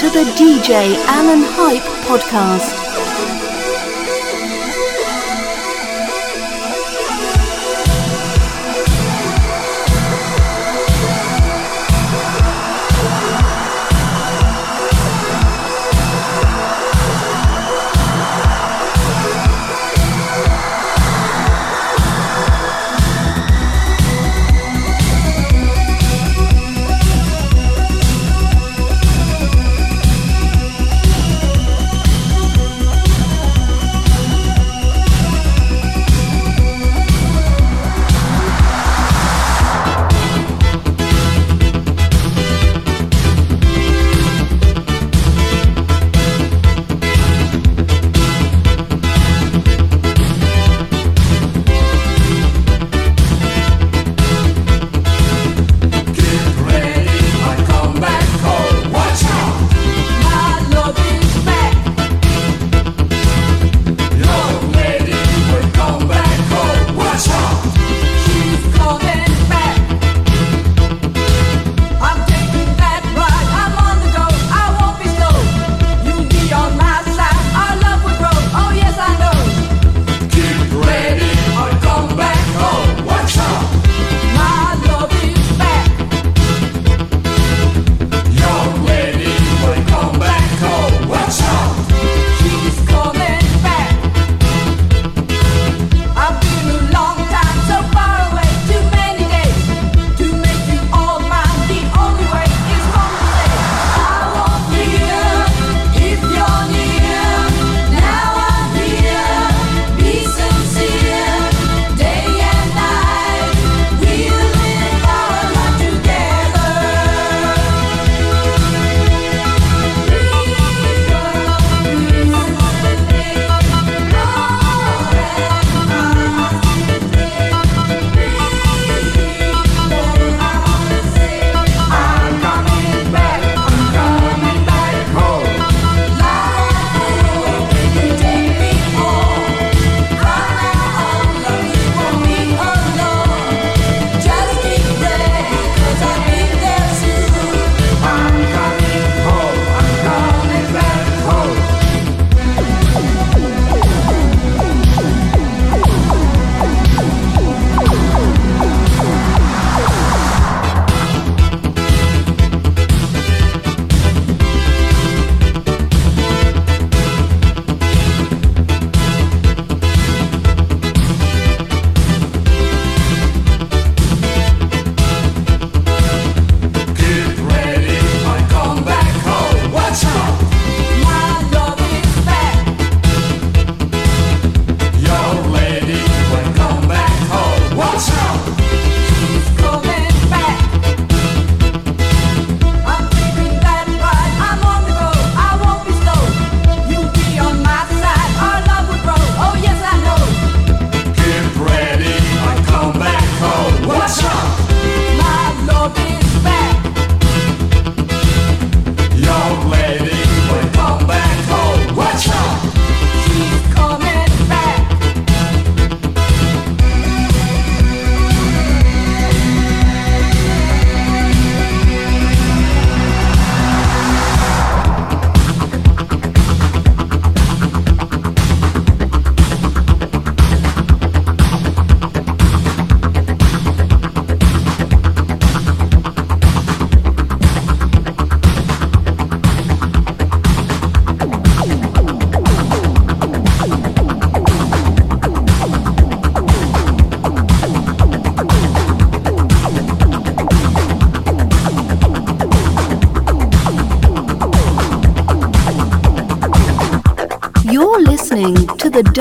To the DJ Alan Hype podcast.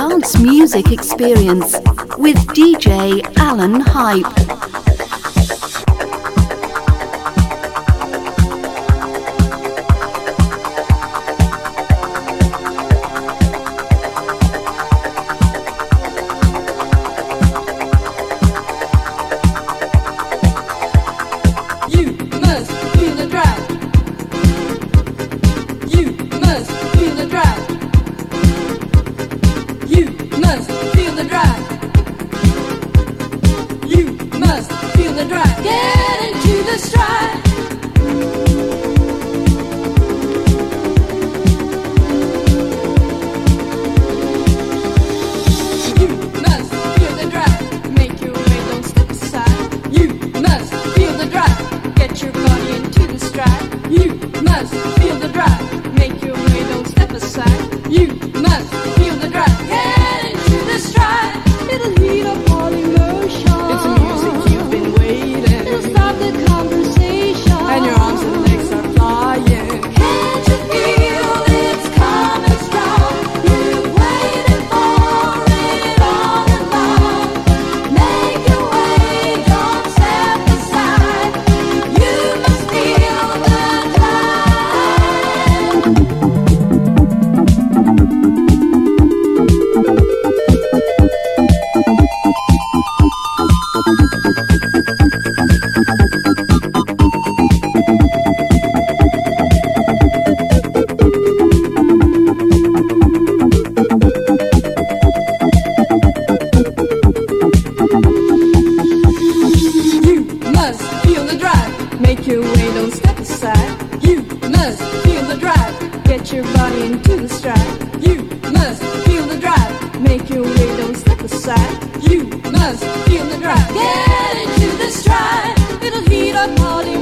Dance music experience with DJ Alan Hype. Party.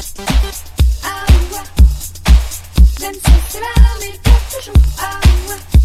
Ah ouais, même si c'est la même toujours. Ah ouais.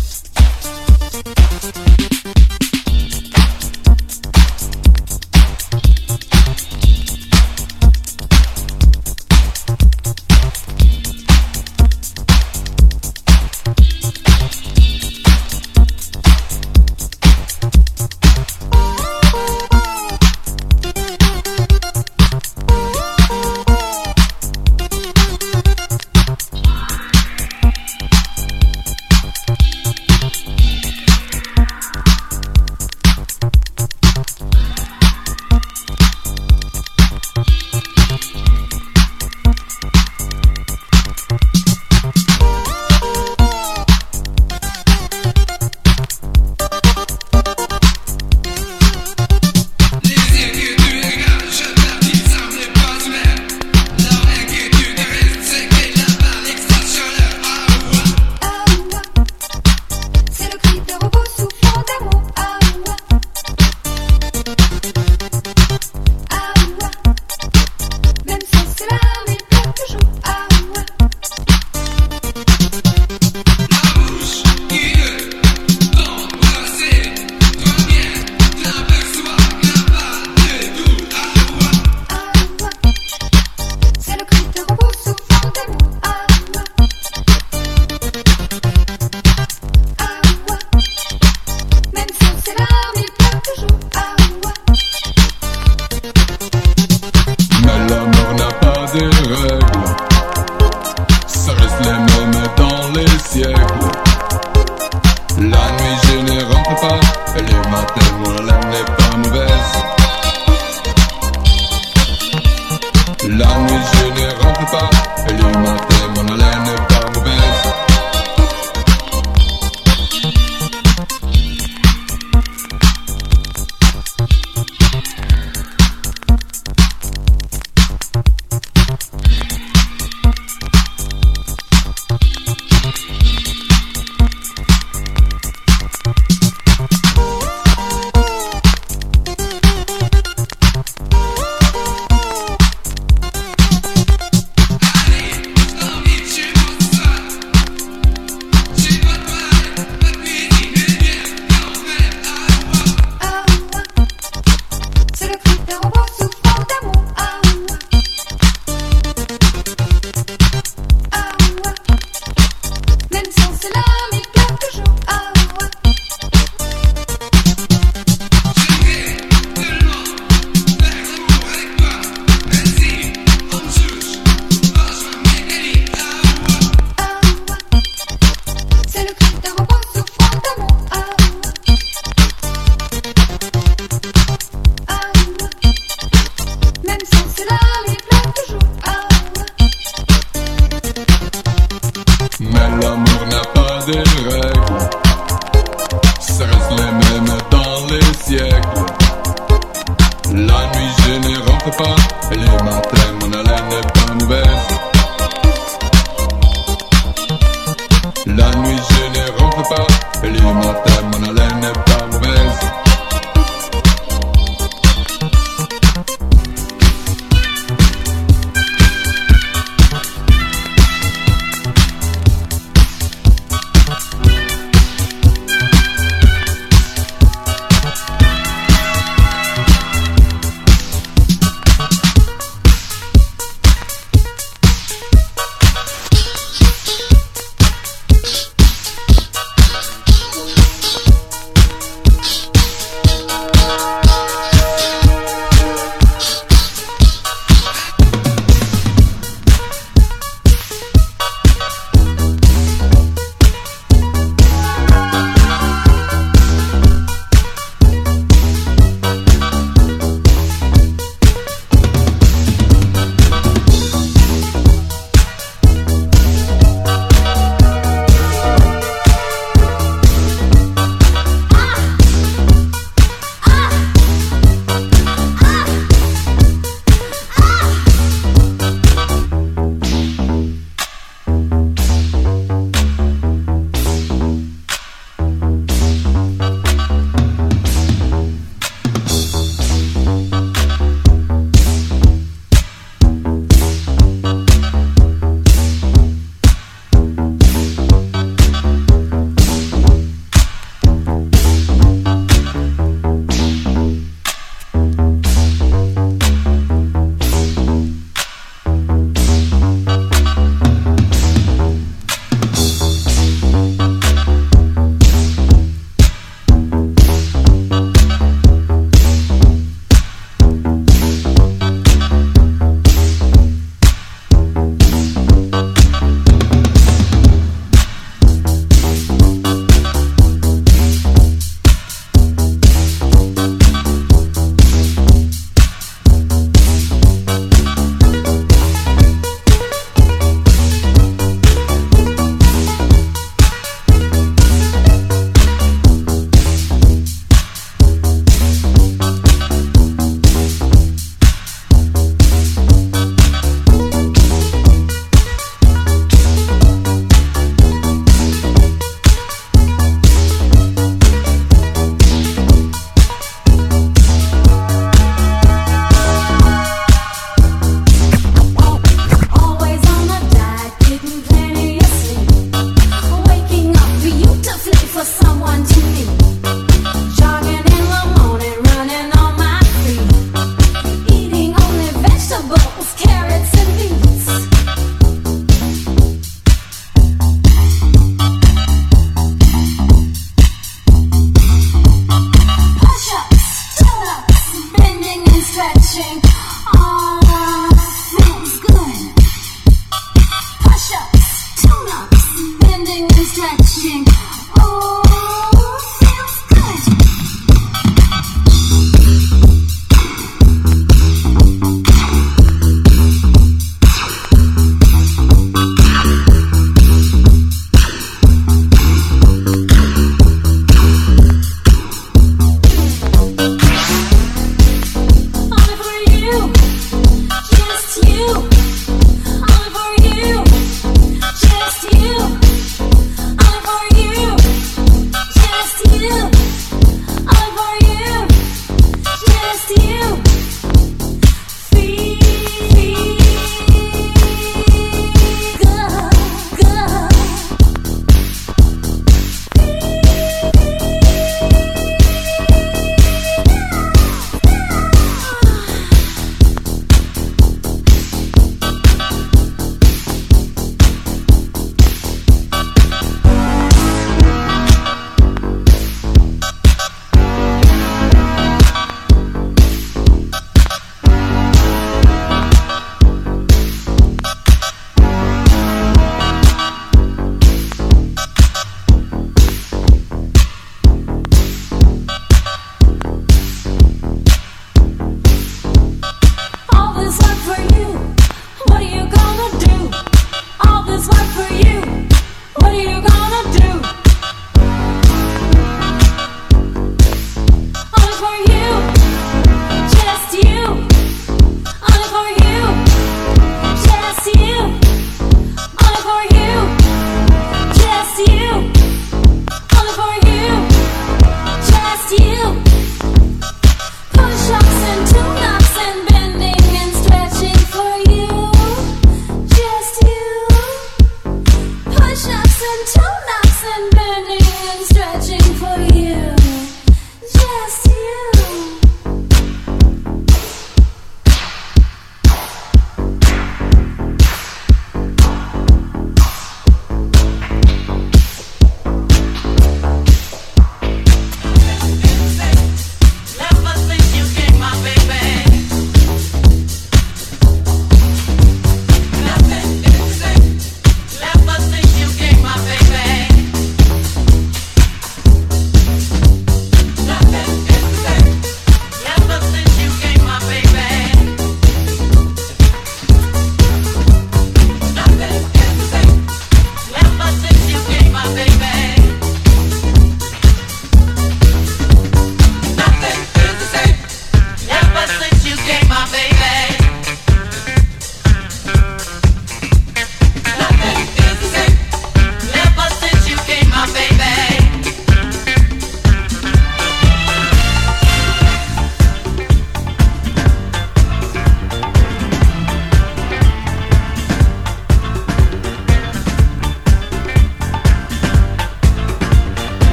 You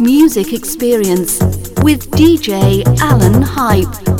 Music Experience with DJ Alan Hype.